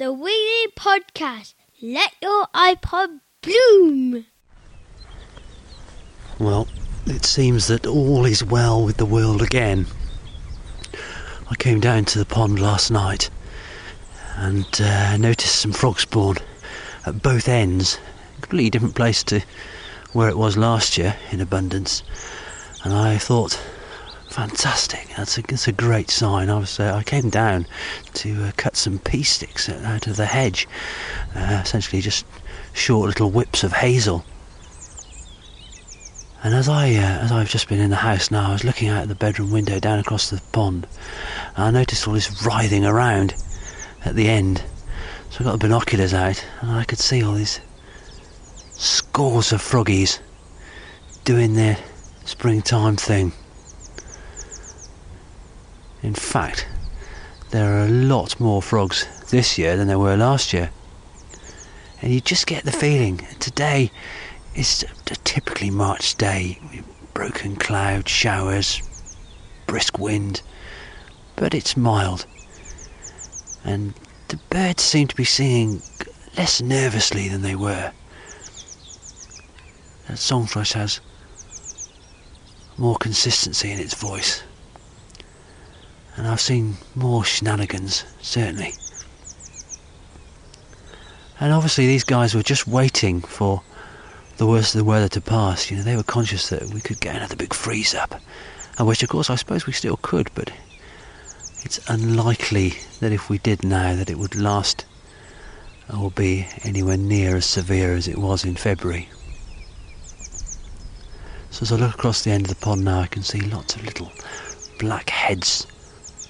the Wiggly Podcast. Let your iPod bloom. Well, it seems that all is well with the world again. I came down to the pond last night and uh, noticed some frog spawn at both ends. Completely different place to where it was last year in abundance. And I thought, fantastic, that's a, that's a great sign. I, was, uh, I came down to uh, cut some pea sticks out of the hedge, uh, essentially just short little whips of hazel. And as I uh, as I've just been in the house now, I was looking out the bedroom window down across the pond, and I noticed all this writhing around at the end. So I got the binoculars out, and I could see all these scores of froggies doing their springtime thing. In fact, there are a lot more frogs this year than there were last year. And you just get the feeling today is a typically March day, broken cloud, showers, brisk wind, but it's mild. And the birds seem to be singing less nervously than they were. That songthrush has more consistency in its voice. And I've seen more shenanigans, certainly. And obviously, these guys were just waiting for the worst of the weather to pass. You know, they were conscious that we could get another big freeze up, and which, of course, I suppose we still could, but it's unlikely that if we did now, that it would last or be anywhere near as severe as it was in February. So as I look across the end of the pond now, I can see lots of little black heads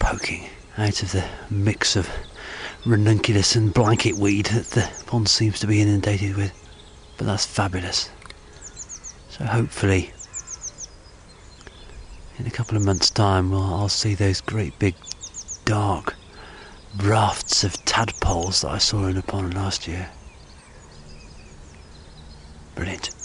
poking out of the mix of ranunculus and blanket weed that the pond seems to be inundated with. But that's fabulous. So hopefully, in a couple of months' time, well, I'll see those great big dark rafts of tadpoles that I saw in the pond last year. Brilliant.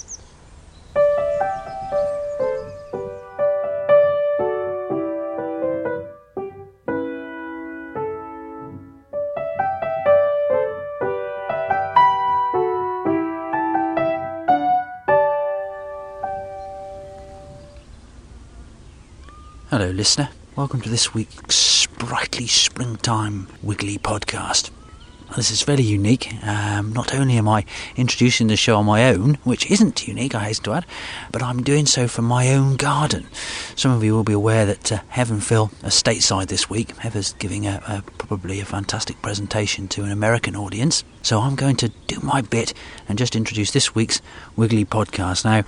Hello, listener. Welcome to this week's sprightly springtime wiggly podcast. This is fairly unique. Um, not only am I introducing the show on my own, which isn't unique, I hasten to add, but I'm doing so from my own garden. Some of you will be aware that uh, Heaven Phil are stateside this week. Heather's giving a, a, probably a fantastic presentation to an American audience. So I'm going to do my bit and just introduce this week's Wiggly podcast. Now,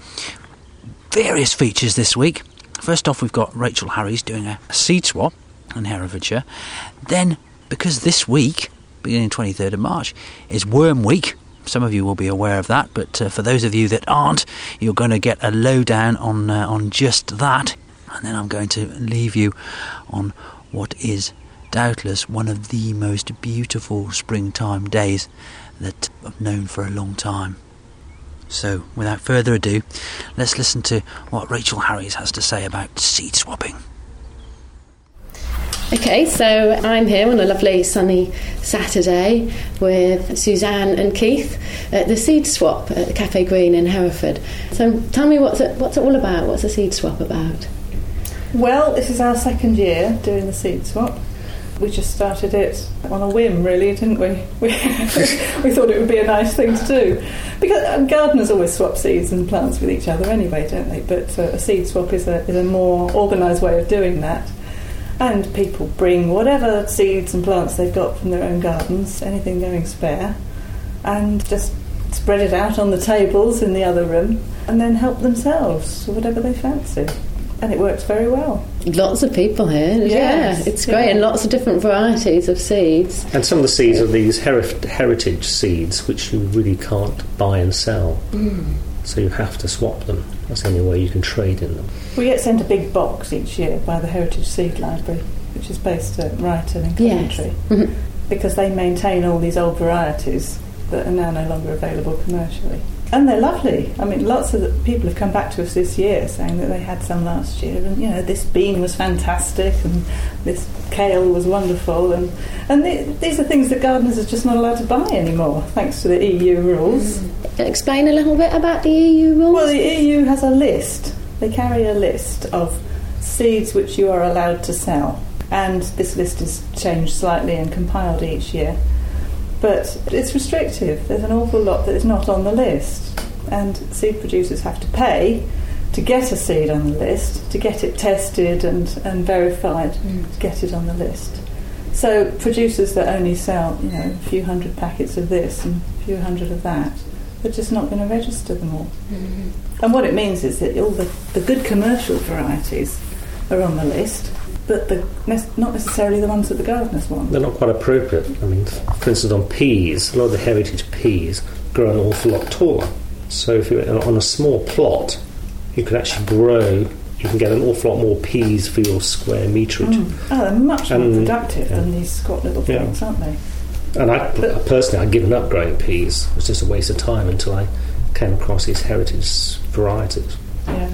various features this week. First off, we've got Rachel Harries doing a seed swap in Herefordshire. Then, because this week, beginning 23rd of March, is Worm Week, some of you will be aware of that, but uh, for those of you that aren't, you're going to get a lowdown on uh, on just that, and then I'm going to leave you on what is doubtless one of the most beautiful springtime days that I've known for a long time. So, without further ado, let's listen to what Rachel Harries has to say about seed swapping. Okay, so I'm here on a lovely sunny Saturday with Suzanne and Keith at the Seed Swap at the Cafe Green in Hereford. So tell me what's it, what's it all about? What's the Seed Swap about? Well, this is our second year doing the Seed Swap we just started it on a whim, really, didn't we? We, we thought it would be a nice thing to do. Because um, gardeners always swap seeds and plants with each other anyway, don't they? But uh, a seed swap is a, is a more organised way of doing that. And people bring whatever seeds and plants they've got from their own gardens, anything going spare, and just spread it out on the tables in the other room and then help themselves, whatever they fancy and it works very well. Lots of people here. Yes, yeah, it's great, yeah. and lots of different varieties of seeds. And some of the seeds are these heritage seeds, which you really can't buy and sell. Mm. So you have to swap them. That's the only way you can trade in them. We get sent a big box each year by the Heritage Seed Library, which is based at Ryton in Coventry, yes. mm-hmm. because they maintain all these old varieties that are now no longer available commercially. And they're lovely. I mean, lots of the people have come back to us this year saying that they had some last year, and you know, this bean was fantastic, and this kale was wonderful, and and the, these are things that gardeners are just not allowed to buy anymore, thanks to the EU rules. Mm. Explain a little bit about the EU rules. Well, the EU has a list. They carry a list of seeds which you are allowed to sell, and this list is changed slightly and compiled each year. But it's restrictive. There's an awful lot that is not on the list, and seed producers have to pay to get a seed on the list, to get it tested and, and verified, to mm. get it on the list. So producers that only sell, you know, a few hundred packets of this and a few hundred of that, they're just not going to register them all. Mm-hmm. And what it means is that all the, the good commercial varieties are on the list, but the, not necessarily the ones that the gardeners want. They're not quite appropriate. I mean, for instance, on peas, a lot of the heritage peas grow an awful lot taller. So if you're on a small plot, you can actually grow. You can get an awful lot more peas for your square meterage. Oh, they're much more And- productive yeah. than these squat little Yeah. things, aren't they? And I personally, I'd given up growing peas. It was just a waste of time until I came across these heritage varieties. Yeah.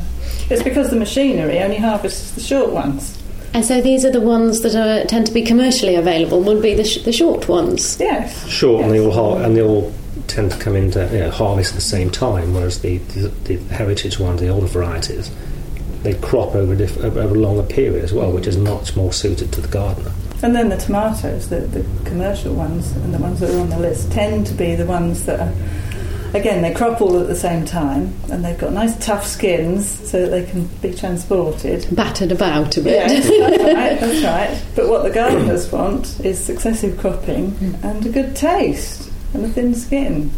It's because the machinery only harvests the short ones. And so these are the ones that are, tend to be commercially available. Would be the, sh- the short ones. Yes. Short, and they all har- and they all tend to come into you know, harvest at the same time. Whereas the, the, the heritage ones, the older varieties, they crop over, diff- over over a longer period as well, which is much more suited to the gardener. And then the tomatoes, the, the commercial ones and the ones that are on the list, tend to be the ones that are, again, they crop all at the same time and they've got nice tough skins so that they can be transported. Battered about a bit. Yes, that's right, that's right. But what the gardeners want is successive cropping and a good taste and a thin skin.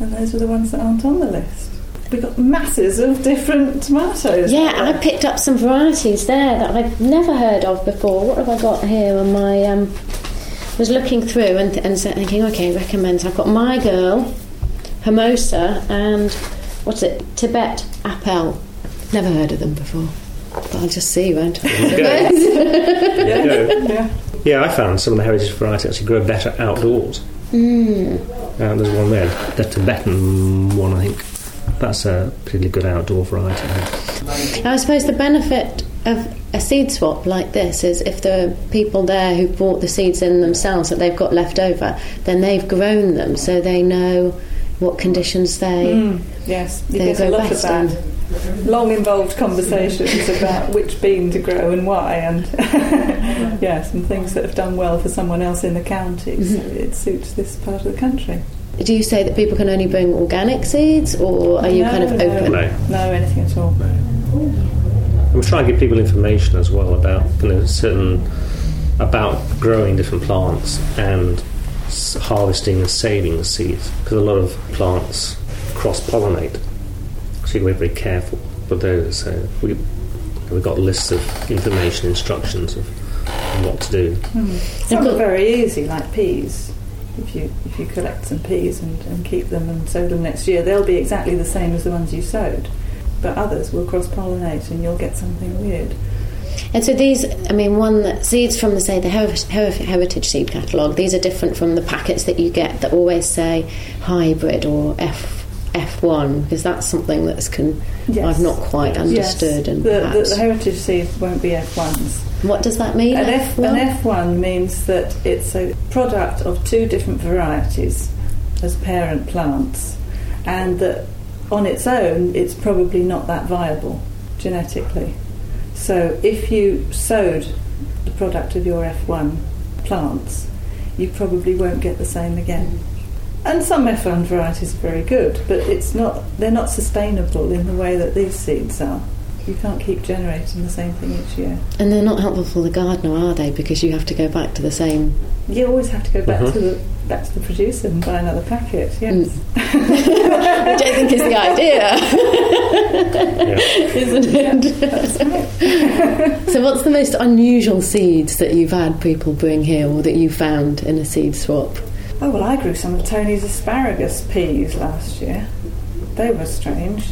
And those are the ones that aren't on the list. We've got masses of different tomatoes. Yeah, I picked up some varieties there that I've never heard of before. What have I got here? On my um, was looking through and, and thinking, okay, recommends. I've got my girl, Hermosa, and what's it? Tibet Appel. Never heard of them before, but I'll just see, won't I? yeah. yeah. Yeah, I found some of the heritage varieties actually grow better outdoors. Mm. Uh, there's one there, the Tibetan one, I think. That's a particularly good outdoor variety. I suppose the benefit of a seed swap like this is if there are people there who brought the seeds in themselves that they've got left over, then they've grown them so they know what conditions they. Mm, yes, you They get a go lot of best that. Long involved conversations about which bean to grow and why, and yes, and things that have done well for someone else in the county. So it suits this part of the country. Do you say that people can only bring organic seeds, or are you No, kind of no, open? No. No, anything at all. And we try and give people information as well about you know, certain about growing different plants and s- harvesting and saving the seeds because a lot of plants cross pollinate. So you've got to be very careful with those. So we we've got lists of information, instructions of what to do. Some got- are very easy, like peas. If you if you collect some peas and, and keep them and sow them next year, they'll be exactly the same as the ones you sowed. But others will cross pollinate, and you'll get something weird. And so these, I mean, one that seeds from the say the Her- Her- heritage seed catalogue. These are different from the packets that you get that always say hybrid or F F1 because that's something that's can Yes. I've not quite understood. yes. And the, the, perhaps the heritage seed won't be F1s. what does that mean? An, F, F1? an F1 means that it's a product of two different varieties as parent plants, and that on its own it's probably not that viable genetically. So if you sowed the product of your F1 plants, you probably won't get the same again. And some F1 varieties are very good, but it's not they're not sustainable in the way that these seeds are. You can't keep generating the same thing each year. and they're not helpful for the gardener, are they? Because you have to go back to the same. You always have to go back to the back to the producer and buy another packet. Yes. Mm. I think is the idea, isn't it? so, what's the most unusual seeds that you've had people bring here, or that you found in a seed swap? Oh well, I grew some of Tony's asparagus peas last year. They were strange.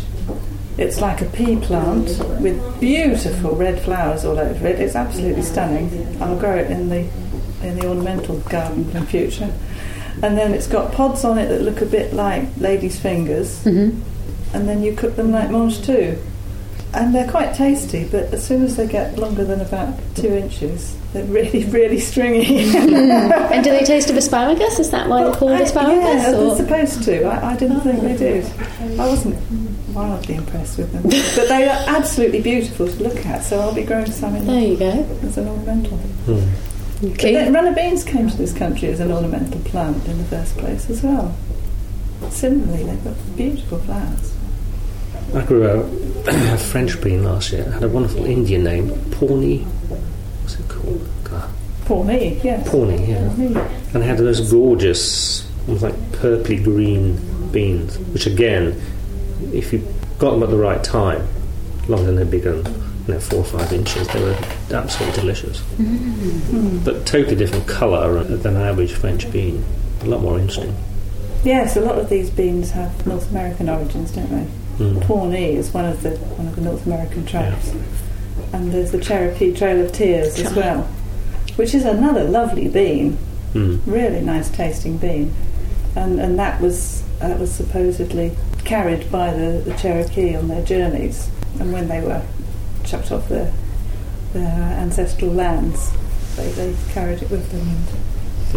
It's like a pea plant with beautiful red flowers all over it. It's absolutely stunning. I'll grow it in the in the ornamental garden in future. And then it's got pods on it that look a bit like ladies' fingers. Mm-hmm. And then you cook them like mangetout. And they're quite tasty, but as soon as they get longer than about two inches, they're really, really stringy. and do they taste of asparagus? Is that why they're called I- asparagus? Yeah, or- they're supposed to. I, I didn't think they did. I wasn't wildly impressed with them. but they are absolutely beautiful to look at, so I'll be growing some in There you go. as an ornamental. Hmm. Okay. then runner beans came to this country as an ornamental plant in the first place as well. Similarly, they've got beautiful flowers. I grew a, a French bean last year. It had a wonderful Indian name, Pawnee. What's it called? Ah. God, For yes. Pawnee, yeah. Me. And it had those gorgeous, almost like purpley green beans, which again, if you got them at the right time, long as they're bigger than you know, four or five inches, they were absolutely delicious. Mm-hmm. But totally different colour than an average French bean. A lot more interesting. Yes, a lot of these beans have North American origins, don't they? Mm. Pawnee is one of the one of the North American tribes, and there's the Cherokee Trail of Tears as well, which is another lovely bean, Mm. really nice tasting bean, and and that was that was supposedly carried by the, the Cherokee on their journeys, and when they were chucked off their their ancestral lands, they, they carried it with them and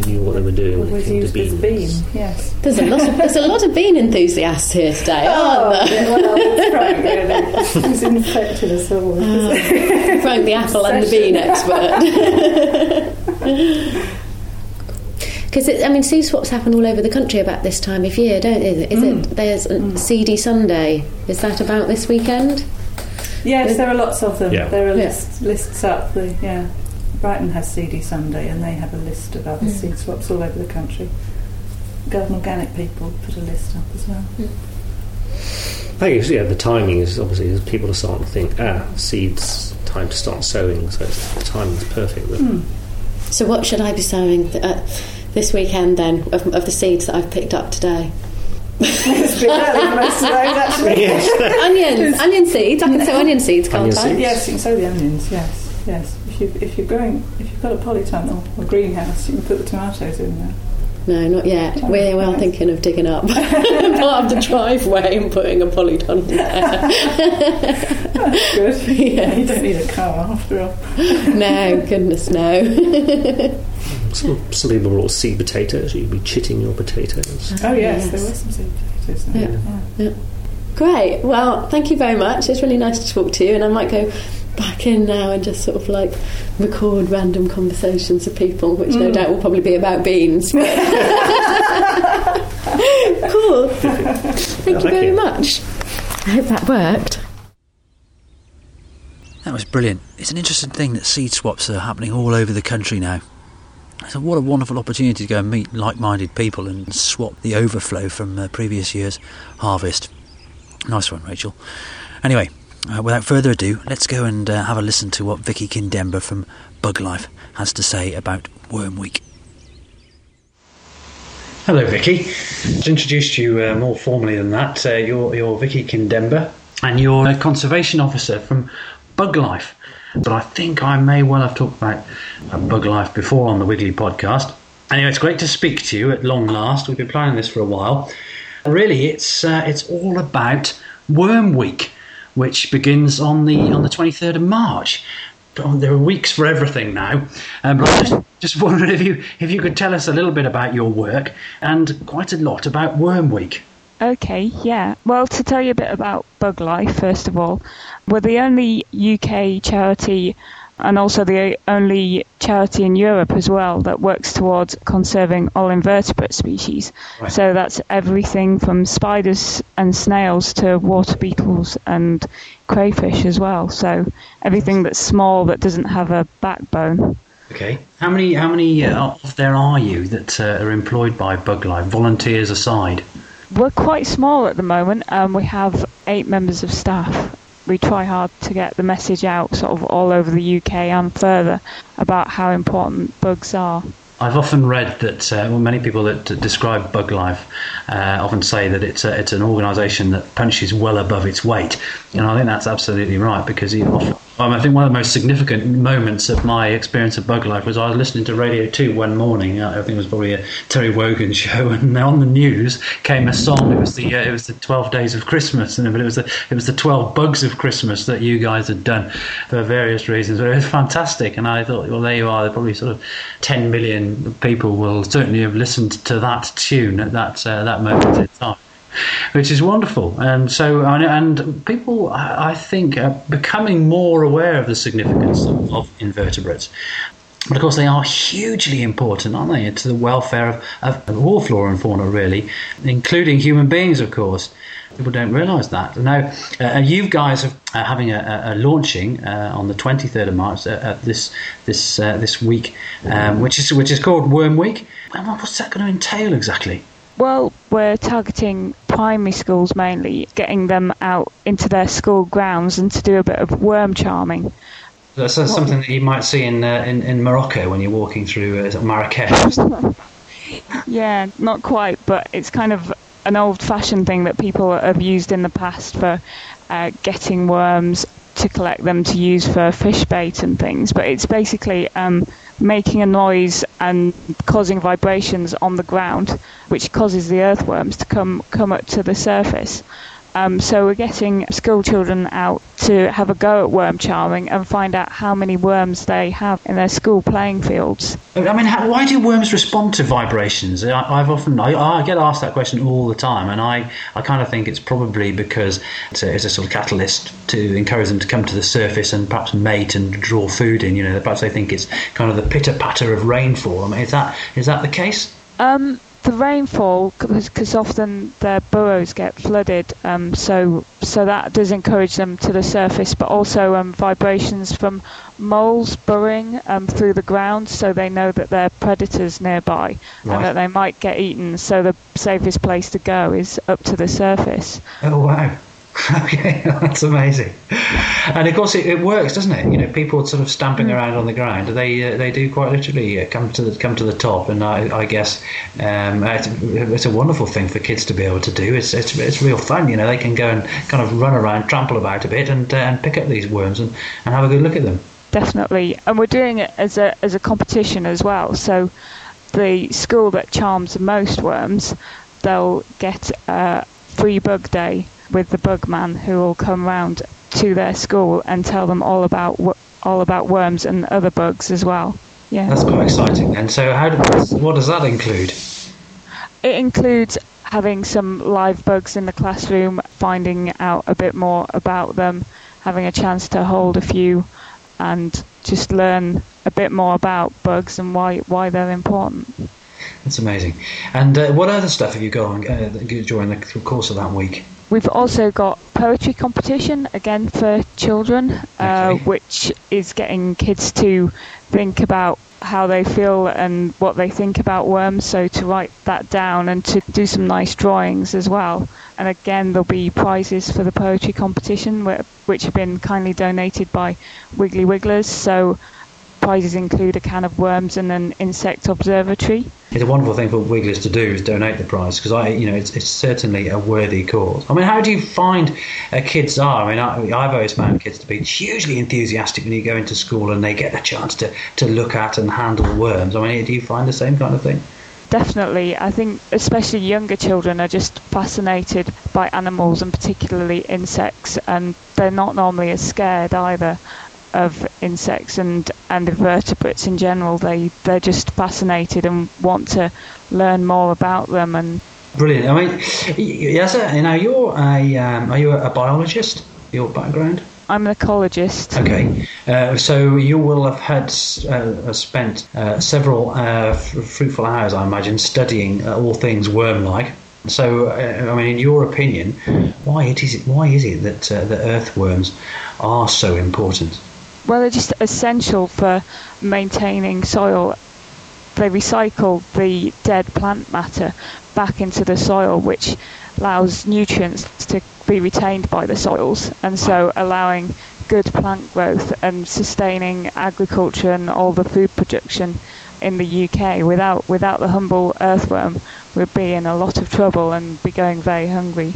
They knew what they were doing when it came to beans. bean. Yes. There's a lot of there's a lot of bean enthusiasts here today, Oh, aren't there? yeah, well, Frank, really. He's infected us all. Frank, the apple and the bean expert. Because I mean, seed swaps happen all over the country about this time of year, don't they? Is Mm. it? There's a Seedy Sunday. Is that about this weekend? Yes, there are lots of them. Yeah. There are Yeah. lists, lists up. The, yeah, Brighton has Seedy Sunday, and they have a list of other Mm. seed swaps all over the country. Garden Organic people put a list up as well. I think yeah, the timing is obviously as people are starting to think, ah, seeds, time to start sowing, so it's, the timing's perfect. But Hmm. So, what should I be sowing th- uh, this weekend then of, of the seeds that I've picked up today? It's been early for most of those, actually. onions, onion seeds. I can sow onion seeds, can't Onion I? seeds. Yes, you can sow the onions. Yes, yes. If you if you're growing, if you've got a polytunnel or greenhouse, you can put the tomatoes in there. No, not yet. We're well thinking of digging up part of the driveway and putting a polytunnel there. That's good. Yes. You don't need a car after all. no, goodness no. some, some people brought seed potatoes. You'd be chitting your potatoes. Oh yes, yes. there were some seed potatoes there. Yeah. Great. Well, thank you very much. It's really nice to talk to you, and I might go back in now and just sort of like record random conversations of people, which no Mm. doubt will probably be about beans. cool. Thank you thank very you. much. I hope that worked. That was brilliant. It's an interesting thing that seed swaps are happening all over the country now. So what a wonderful opportunity to go and meet like-minded people and swap the overflow from uh, previous year's harvest. Nice one, Rachel. Anyway, uh, without further ado, let's go and uh, have a listen to what Vicky Kindemba from Buglife has to say about Worm Week. Hello, Vicky. To introduce you uh, more formally than that, uh, you're, you're Vicky Kindemba, and you're a conservation officer from Buglife. But I think I may well have talked about uh, Buglife before on the Wiggly podcast. Anyway, it's great to speak to you at long last. We've been planning this for a while. Really, it's uh, it's all about Worm Week, which begins on the on the 23rd of March. Oh, there are weeks for everything now. Um, but I just, just wondered if you if you could tell us a little bit about your work and quite a lot about Worm Week. Okay, yeah. Well, to tell you a bit about Buglife, first of all, we're the only UK charity and also the only charity in Europe as well that works towards conserving all invertebrate species. Right. So that's everything from spiders and snails to water beetles and crayfish as well. So everything that's small that doesn't have a backbone. Okay. How many how many uh, of there are you that uh, are employed by Buglife, volunteers aside? We're quite small at the moment. Um, we have eight members of staff. We try hard to get the message out, sort of all over the UK and further, about how important bugs are. I've often read that uh, many people that describe Buglife uh, often say that it's a, it's an organisation that punches well above its weight, and I think that's absolutely right because you often Um, I think one of the most significant moments of my experience of Buglife was I was listening to Radio 2 one morning. I think it was probably a Terry Wogan show, and on the news came a song. It was the uh, it was the 12 Days of Christmas, and it was the it was the 12 Bugs of Christmas that you guys had done for various reasons. But it was fantastic, and I thought, well, there you are. Probably sort of 10 million people will certainly have listened to that tune at that uh, that moment in time which is wonderful. And so, and people, I think, are becoming more aware of the significance of, invertebrates. But of course, they are hugely important, aren't they, to the welfare of, of, all flora and fauna, really, including human beings, of course. People don't realise that. Now, uh, you guys are uh, having a, a launching uh, on the 23rd of March uh, this this uh, this week, um, which is which is called Worm Week. Well, what's that going to entail exactly? Well, we're targeting primary schools mainly, getting them out into their school grounds and to do a bit of worm charming. That's something that you might see in uh, in, in, Morocco when you're walking through uh, Marrakesh. yeah, not quite, but it's kind of an old-fashioned thing that people have used in the past for uh, getting worms to collect them to use for fish bait and things. But it's basically um, making a noise and causing vibrations on the ground, which causes the earthworms to come come up to the surface. Um, so we're getting school children out to have a go at worm charming and find out how many worms they have in their school playing fields. I mean, how, why do worms respond to vibrations? I, have often I, I, get asked that question all the time, and I, I kind of think it's probably because it's a, it's a, sort of catalyst to encourage them to come to the surface and perhaps mate and draw food in. You know, perhaps they think it's kind of the pitter patter of rainfall. I mean, is that is that the case? Um, the rainfall, because often their burrows get flooded, um, so so that does encourage them to the surface. But also um, vibrations from moles burrowing um, through the ground, so they know that there are predators nearby right. and that they might get eaten. So the safest place to go is up to the surface. Oh wow! Okay, that's amazing. And of course, it, it, works, doesn't it? You know, people sort of stamping mm. around on the ground. They uh, they do quite literally uh, come to the come to the top. And I, I guess um, it's, it's, a wonderful thing for kids to be able to do. It's, it's it's real fun. You know, they can go and kind of run around, trample about a bit, and uh, and pick up these worms and, and have a good look at them. Definitely, and we're doing it as a as a competition as well. So the school that charms the most worms, they'll get a free bug day with the bugman who will come round to their school and tell them all about all about worms and other bugs as well. Yeah, that's quite exciting. And so, how does, what does that include? It includes having some live bugs in the classroom, finding out a bit more about them, having a chance to hold a few, and just learn a bit more about bugs and why why they're important. That's amazing. And uh, what other stuff have you got on uh, during the course of that week? We've also got poetry competition again for children, uh, which is getting kids to think about how they feel and what they think about worms. So to write that down and to do some nice drawings as well. And again, there'll be prizes for the poetry competition, which have been kindly donated by Wiggly Wigglers. So prizes include a can of worms and an insect observatory. It's a wonderful thing for Wigglers to do is donate the prize because I, you know, it's, it's certainly a worthy cause. I mean, how do you find uh, kids are? I mean, I, I've always found kids to be hugely enthusiastic when you go into school and they get the chance to, to look at and handle worms. I mean, do you find the same kind of thing? Definitely. I think especially younger children are just fascinated by animals and particularly insects, and they're not normally as scared either of insects and, and invertebrates in general. They they're just fascinated and want to learn more about them. And brilliant. I mean, yes, know, you're a um, are you a biologist? Your background? I'm an ecologist. Okay, uh, so you will have had uh, spent uh, several uh, f- fruitful hours, I imagine, studying uh, all things worm-like. So, uh, I mean, in your opinion, why it is it, why is it that the earthworms are so important? Well, they're just essential for maintaining soil. They recycle the dead plant matter back into the soil, which allows nutrients to be retained by the soils, and so allowing good plant growth and sustaining agriculture and all the food production in the UK. Without without the humble earthworm, we'd be in a lot of trouble and be going very hungry.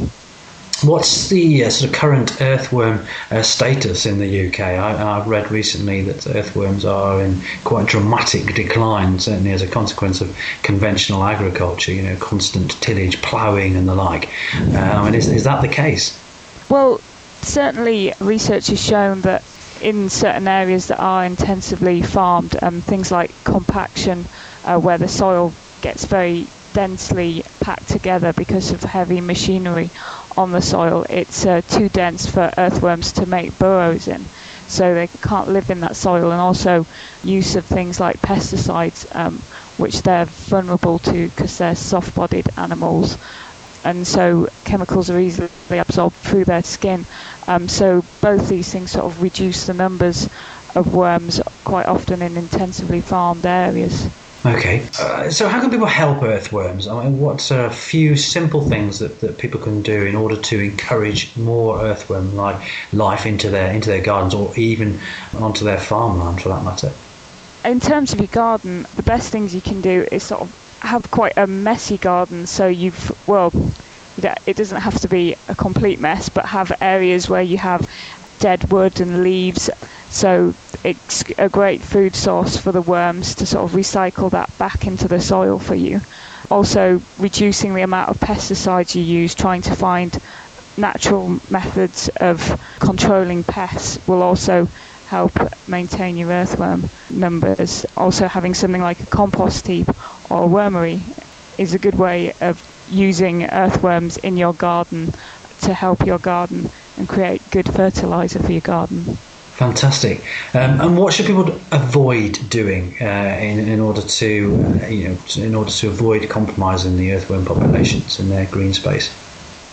What's the uh, sort of current earthworm uh, status in the UK? I, have read recently that earthworms are in quite dramatic decline, certainly as a consequence of conventional agriculture, you know, constant tillage, ploughing, and the like. Uh, I mean, is, is that the case? Well, certainly research has shown that in certain areas that are intensively farmed, um, things like compaction, uh, where the soil gets very densely packed together because of heavy machinery on the soil, it's uh, too dense for earthworms to make burrows in. So they can't live in that soil, and also use of things like pesticides, um, which they're vulnerable to because they're soft bodied animals. And so chemicals are easily absorbed through their skin. Um, so both these things sort of reduce the numbers of worms quite often in intensively farmed areas. Okay, uh, so how can people help earthworms? I mean, what are a few simple things that, that people can do in order to encourage more earthworm like life into their into their gardens or even onto their farmland for that matter? In terms of your garden, the best things you can do is sort of have quite a messy garden. So you've well, it doesn't have to be a complete mess, but have areas where you have dead wood and leaves. So it's a great food source for the worms to sort of recycle that back into the soil for you. Also, reducing the amount of pesticides you use, trying to find natural methods of controlling pests will also help maintain your earthworm numbers. Also, having something like a compost heap or wormery is a good way of using earthworms in your garden to help your garden and create good fertilizer for your garden. Fantastic. Um, and what should people avoid doing uh, in, in order to, uh, you know, in order to avoid compromising the earthworm populations in their green space?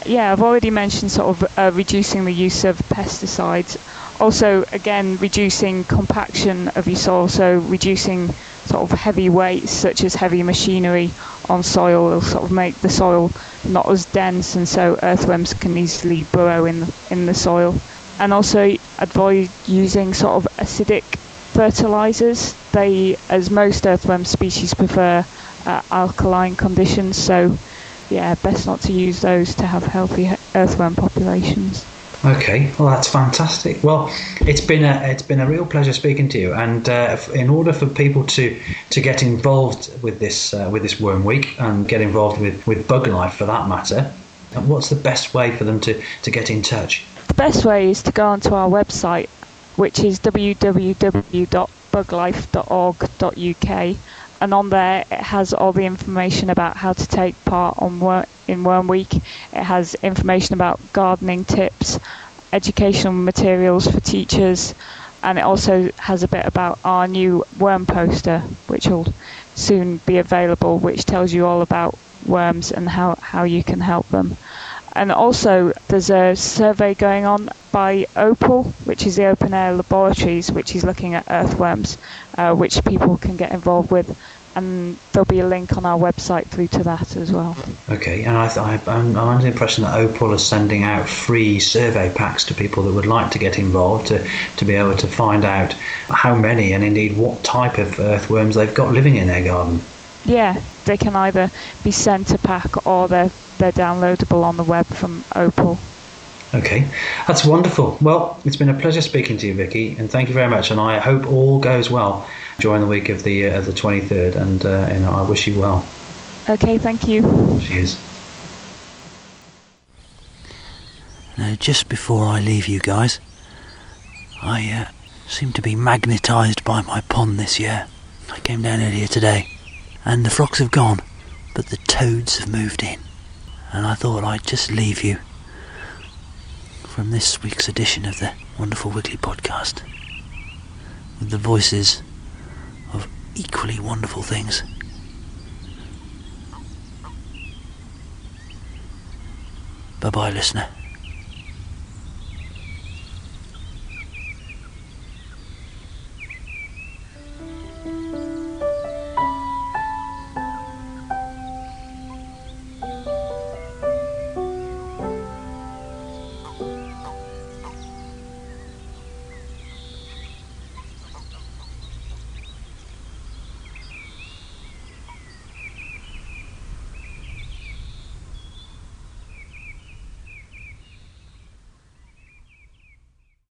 Yeah, I've already mentioned sort of uh, reducing the use of pesticides. Also, again, reducing compaction of your soil, so reducing sort of heavy weights such as heavy machinery on soil will sort of make the soil not as dense, and so earthworms can easily burrow in in the soil and also avoid using sort of acidic fertilizers. They, as most earthworm species, prefer uh, alkaline conditions. So, yeah, best not to use those to have healthy earthworm populations. Okay, well that's fantastic. Well, it's been a it's been a real pleasure speaking to you. And uh, in order for people to, to get involved with this uh, with this Worm Week and get involved with, with Buglife for that matter, what's the best way for them to, to get in touch? The best way is to go onto our website, which is www.buglife.org.uk, and on there it has all the information about how to take part on in Worm Week. It has information about gardening tips, educational materials for teachers, and it also has a bit about our new worm poster, which will soon be available, which tells you all about worms and how, how you can help them. And also, there's a survey going on by Opal, which is the open air laboratories, which is looking at earthworms, uh, which people can get involved with. And there'll be a link on our website through to that as well. Okay, and I, I'm under the impression that Opal is sending out free survey packs to people that would like to get involved to, to be able to find out how many and indeed what type of earthworms they've got living in their garden. Yeah, they can either be sent a pack or they're they're downloadable on the web from Opal. Okay, that's wonderful. Well, it's been a pleasure speaking to you, Vicky, and thank you very much. And I hope all goes well during the week of the uh, of the twenty third, and uh, and I wish you well. Okay, thank you. Cheers. Now, just before I leave you guys, I uh, seem to be magnetised by my pond this year. I came down earlier today, and the frogs have gone, but the toads have moved in and I thought I'd just leave you from this week's edition of the Wonderful Wiggly podcast with the voices of equally wonderful things. Bye bye, listener.